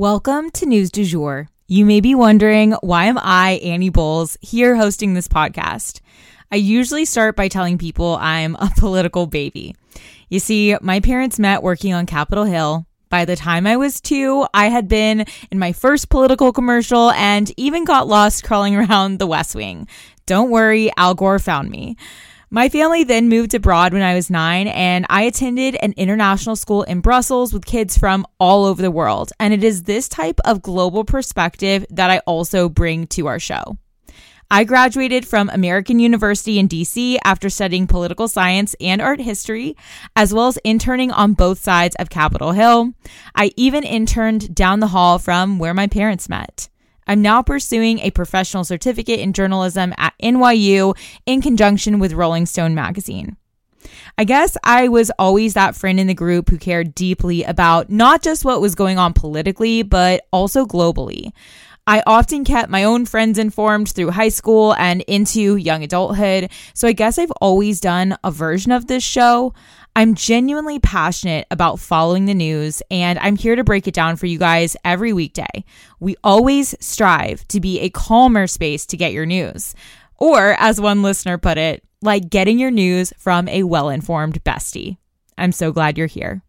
Welcome to News du Jour. You may be wondering why am I, Annie Bowles, here hosting this podcast? I usually start by telling people I'm a political baby. You see, my parents met working on Capitol Hill. By the time I was two, I had been in my first political commercial and even got lost crawling around the West Wing. Don't worry, Al Gore found me. My family then moved abroad when I was nine, and I attended an international school in Brussels with kids from all over the world. And it is this type of global perspective that I also bring to our show. I graduated from American University in DC after studying political science and art history, as well as interning on both sides of Capitol Hill. I even interned down the hall from where my parents met. I'm now pursuing a professional certificate in journalism at NYU in conjunction with Rolling Stone magazine. I guess I was always that friend in the group who cared deeply about not just what was going on politically, but also globally. I often kept my own friends informed through high school and into young adulthood, so I guess I've always done a version of this show. I'm genuinely passionate about following the news, and I'm here to break it down for you guys every weekday. We always strive to be a calmer space to get your news. Or, as one listener put it, like getting your news from a well informed bestie. I'm so glad you're here.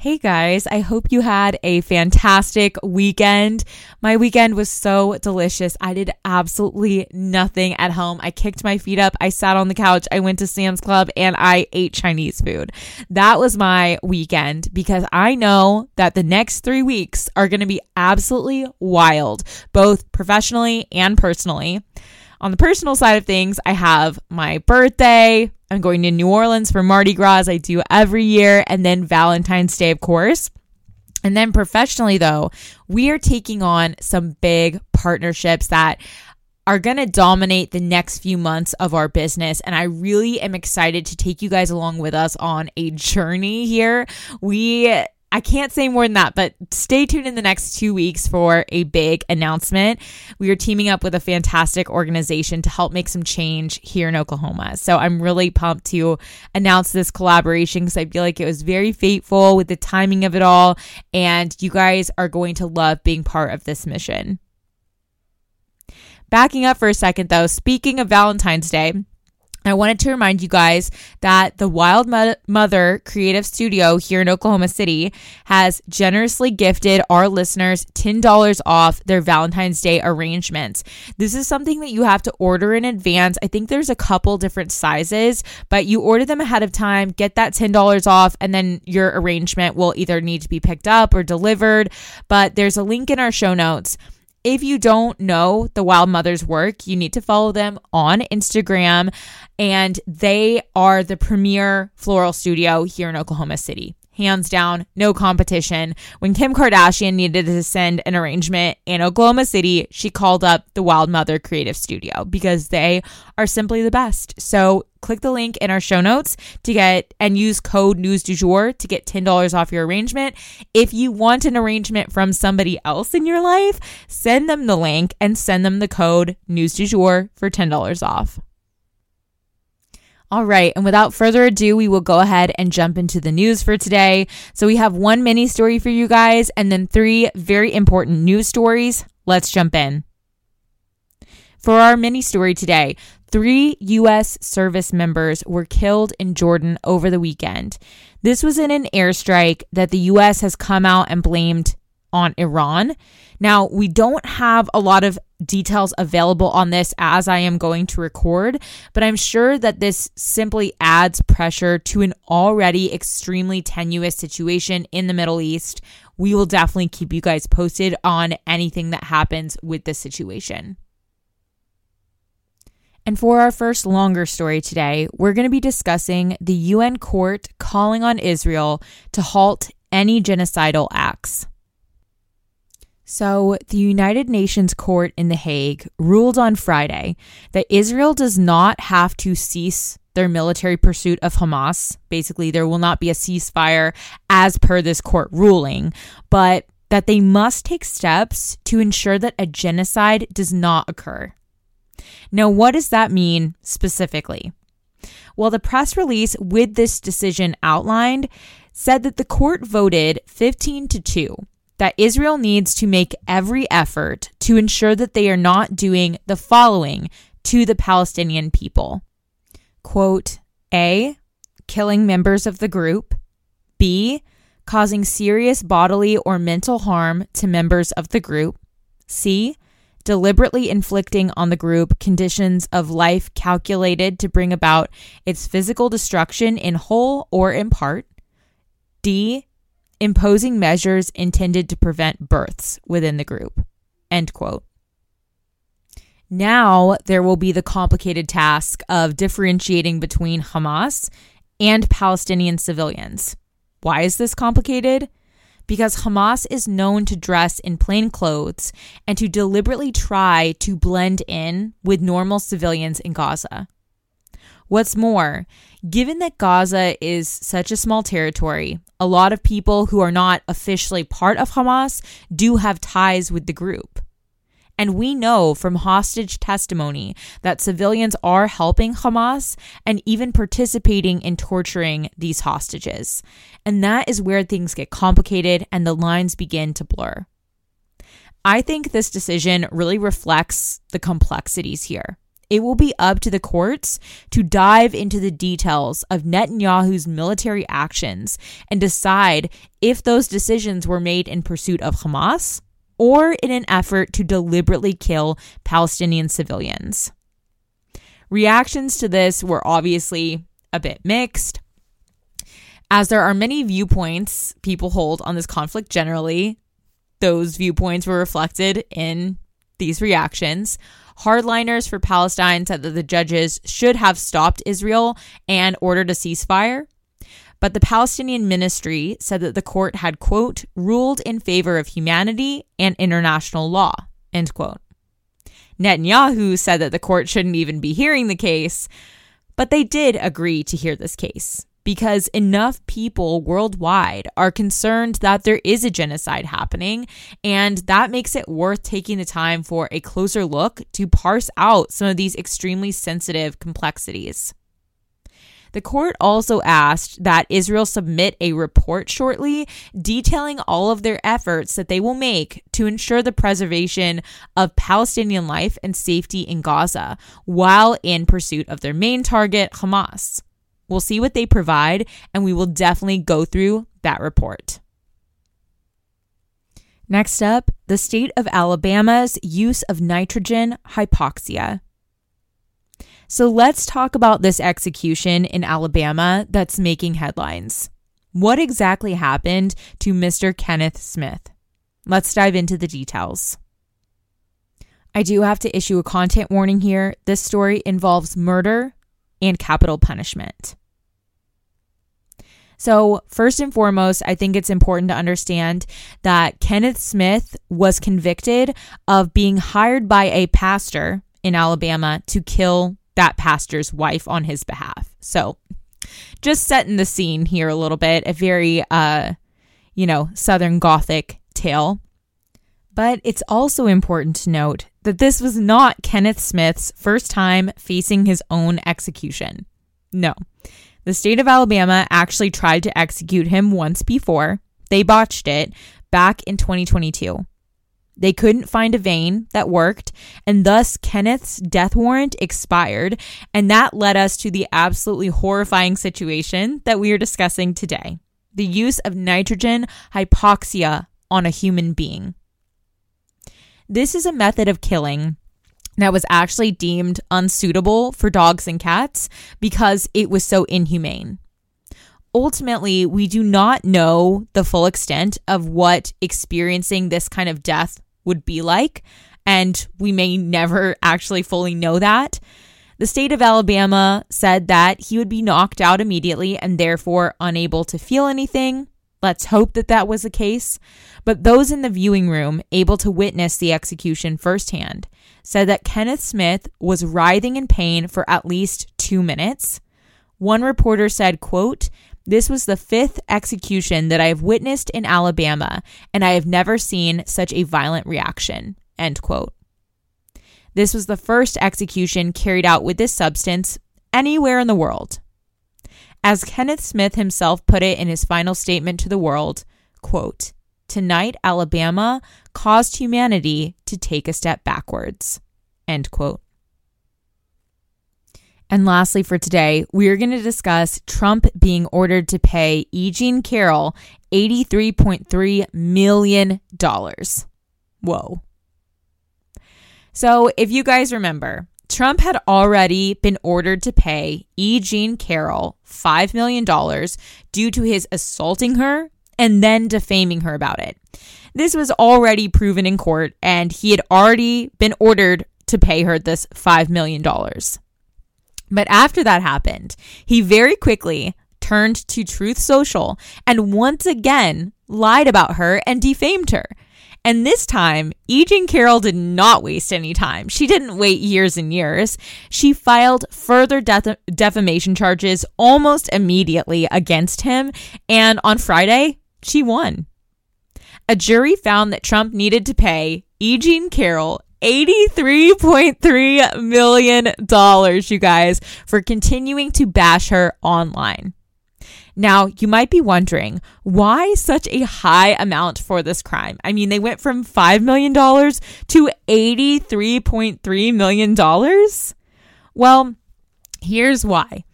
Hey guys, I hope you had a fantastic weekend. My weekend was so delicious. I did absolutely nothing at home. I kicked my feet up, I sat on the couch, I went to Sam's Club, and I ate Chinese food. That was my weekend because I know that the next three weeks are going to be absolutely wild, both professionally and personally. On the personal side of things, I have my birthday. I'm going to New Orleans for Mardi Gras, as I do every year, and then Valentine's Day, of course. And then professionally, though, we are taking on some big partnerships that are going to dominate the next few months of our business. And I really am excited to take you guys along with us on a journey here. We I can't say more than that, but stay tuned in the next two weeks for a big announcement. We are teaming up with a fantastic organization to help make some change here in Oklahoma. So I'm really pumped to announce this collaboration because I feel like it was very fateful with the timing of it all. And you guys are going to love being part of this mission. Backing up for a second, though, speaking of Valentine's Day, I wanted to remind you guys that the Wild Mother Creative Studio here in Oklahoma City has generously gifted our listeners $10 off their Valentine's Day arrangements. This is something that you have to order in advance. I think there's a couple different sizes, but you order them ahead of time, get that $10 off, and then your arrangement will either need to be picked up or delivered. But there's a link in our show notes if you don't know the Wild Mothers work, you need to follow them on Instagram, and they are the premier floral studio here in Oklahoma City hands down, no competition. When Kim Kardashian needed to send an arrangement in Oklahoma City, she called up the Wild Mother Creative Studio because they are simply the best. So click the link in our show notes to get and use code news du jour to get $10 off your arrangement. If you want an arrangement from somebody else in your life, send them the link and send them the code news du jour for $10 off. All right. And without further ado, we will go ahead and jump into the news for today. So we have one mini story for you guys and then three very important news stories. Let's jump in. For our mini story today, three U.S. service members were killed in Jordan over the weekend. This was in an airstrike that the U.S. has come out and blamed on Iran. Now, we don't have a lot of details available on this as I am going to record, but I'm sure that this simply adds pressure to an already extremely tenuous situation in the Middle East. We will definitely keep you guys posted on anything that happens with this situation. And for our first longer story today, we're going to be discussing the UN court calling on Israel to halt any genocidal acts. So, the United Nations Court in The Hague ruled on Friday that Israel does not have to cease their military pursuit of Hamas. Basically, there will not be a ceasefire as per this court ruling, but that they must take steps to ensure that a genocide does not occur. Now, what does that mean specifically? Well, the press release with this decision outlined said that the court voted 15 to 2 that Israel needs to make every effort to ensure that they are not doing the following to the Palestinian people. Quote, A, killing members of the group. B, causing serious bodily or mental harm to members of the group. C, deliberately inflicting on the group conditions of life calculated to bring about its physical destruction in whole or in part. D, imposing measures intended to prevent births within the group. End quote. Now there will be the complicated task of differentiating between Hamas and Palestinian civilians. Why is this complicated? Because Hamas is known to dress in plain clothes and to deliberately try to blend in with normal civilians in Gaza. What's more, given that Gaza is such a small territory, a lot of people who are not officially part of Hamas do have ties with the group. And we know from hostage testimony that civilians are helping Hamas and even participating in torturing these hostages. And that is where things get complicated and the lines begin to blur. I think this decision really reflects the complexities here. It will be up to the courts to dive into the details of Netanyahu's military actions and decide if those decisions were made in pursuit of Hamas or in an effort to deliberately kill Palestinian civilians. Reactions to this were obviously a bit mixed. As there are many viewpoints people hold on this conflict generally, those viewpoints were reflected in these reactions. Hardliners for Palestine said that the judges should have stopped Israel and ordered a ceasefire. But the Palestinian ministry said that the court had, quote, ruled in favor of humanity and international law, end quote. Netanyahu said that the court shouldn't even be hearing the case, but they did agree to hear this case because enough people worldwide are concerned that there is a genocide happening, and that makes it worth taking the time for a closer look to parse out some of these extremely sensitive complexities. The court also asked that Israel submit a report shortly detailing all of their efforts that they will make to ensure the preservation of Palestinian life and safety in Gaza while in pursuit of their main target, Hamas. We'll see what they provide, and we will definitely go through that report. Next up, the state of Alabama's use of nitrogen hypoxia. So let's talk about this execution in Alabama that's making headlines. What exactly happened to Mr. Kenneth Smith? Let's dive into the details. I do have to issue a content warning here. This story involves murder and capital punishment. So, first and foremost, I think it's important to understand that Kenneth Smith was convicted of being hired by a pastor in Alabama to kill that pastor's wife on his behalf. So, just setting the scene here a little bit, a very uh, you know, southern gothic tale. But it's also important to note that this was not Kenneth Smith's first time facing his own execution. No. The state of Alabama actually tried to execute him once before. They botched it back in 2022. They couldn't find a vein that worked, and thus Kenneth's death warrant expired. And that led us to the absolutely horrifying situation that we are discussing today the use of nitrogen hypoxia on a human being. This is a method of killing that was actually deemed unsuitable for dogs and cats because it was so inhumane. Ultimately, we do not know the full extent of what experiencing this kind of death would be like, and we may never actually fully know that. The state of Alabama said that he would be knocked out immediately and therefore unable to feel anything. Let's hope that that was the case. But those in the viewing room, able to witness the execution firsthand, said that Kenneth Smith was writhing in pain for at least two minutes. One reporter said, quote, this was the fifth execution that I have witnessed in Alabama, and I have never seen such a violent reaction. End quote. This was the first execution carried out with this substance anywhere in the world. As Kenneth Smith himself put it in his final statement to the world, quote, Tonight, Alabama caused humanity to take a step backwards. End quote. And lastly, for today, we are going to discuss Trump being ordered to pay E. Jean Carroll $83.3 million. Whoa. So, if you guys remember, Trump had already been ordered to pay E. Jean Carroll $5 million due to his assaulting her and then defaming her about it. This was already proven in court, and he had already been ordered to pay her this $5 million. But after that happened, he very quickly turned to Truth Social and once again lied about her and defamed her. And this time, E. Jean Carroll did not waste any time. She didn't wait years and years. She filed further def- defamation charges almost immediately against him. And on Friday, she won. A jury found that Trump needed to pay E. Jean Carroll $83.3 million, you guys, for continuing to bash her online. Now, you might be wondering why such a high amount for this crime? I mean, they went from $5 million to $83.3 million. Well, here's why.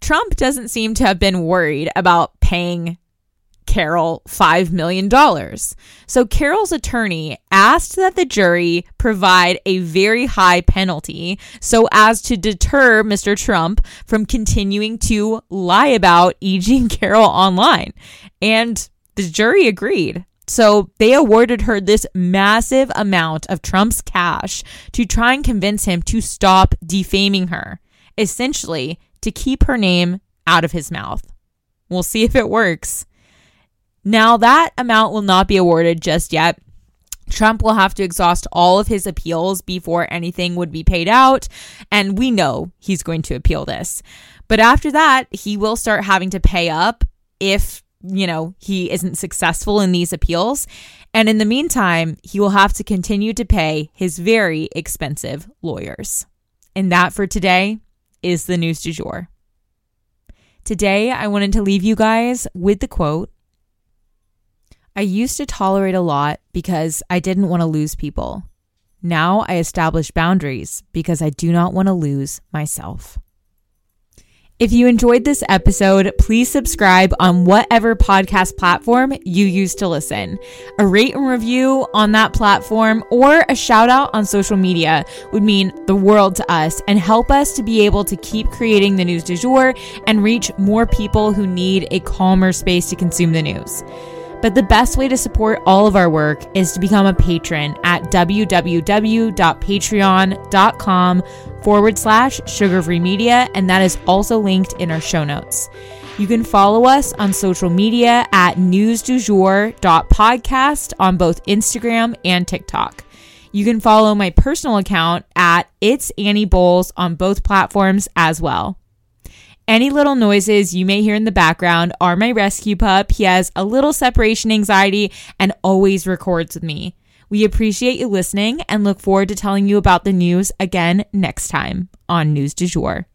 Trump doesn't seem to have been worried about paying Carroll $5 million. So Carroll's attorney asked that the jury provide a very high penalty so as to deter Mr. Trump from continuing to lie about E. Jean Carroll online. And the jury agreed. So they awarded her this massive amount of Trump's cash to try and convince him to stop defaming her, essentially to keep her name out of his mouth. We'll see if it works. Now, that amount will not be awarded just yet. Trump will have to exhaust all of his appeals before anything would be paid out. And we know he's going to appeal this. But after that, he will start having to pay up if, you know, he isn't successful in these appeals. And in the meantime, he will have to continue to pay his very expensive lawyers. And that for today is the news du jour. Today, I wanted to leave you guys with the quote I used to tolerate a lot because I didn't want to lose people. Now I establish boundaries because I do not want to lose myself. If you enjoyed this episode, please subscribe on whatever podcast platform you use to listen. A rate and review on that platform or a shout out on social media would mean the world to us and help us to be able to keep creating the news du jour and reach more people who need a calmer space to consume the news. But the best way to support all of our work is to become a patron at www.patreon.com forward slash sugarfree media, and that is also linked in our show notes. You can follow us on social media at newsdujour.podcast on both Instagram and TikTok. You can follow my personal account at It's Annie Bowles on both platforms as well. Any little noises you may hear in the background are my rescue pup. He has a little separation anxiety and always records with me. We appreciate you listening and look forward to telling you about the news again next time on News du Jour.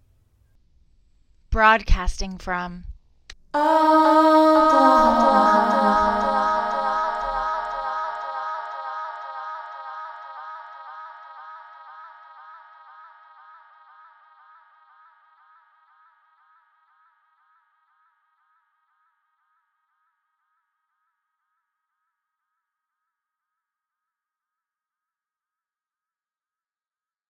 Broadcasting from Oklahoma.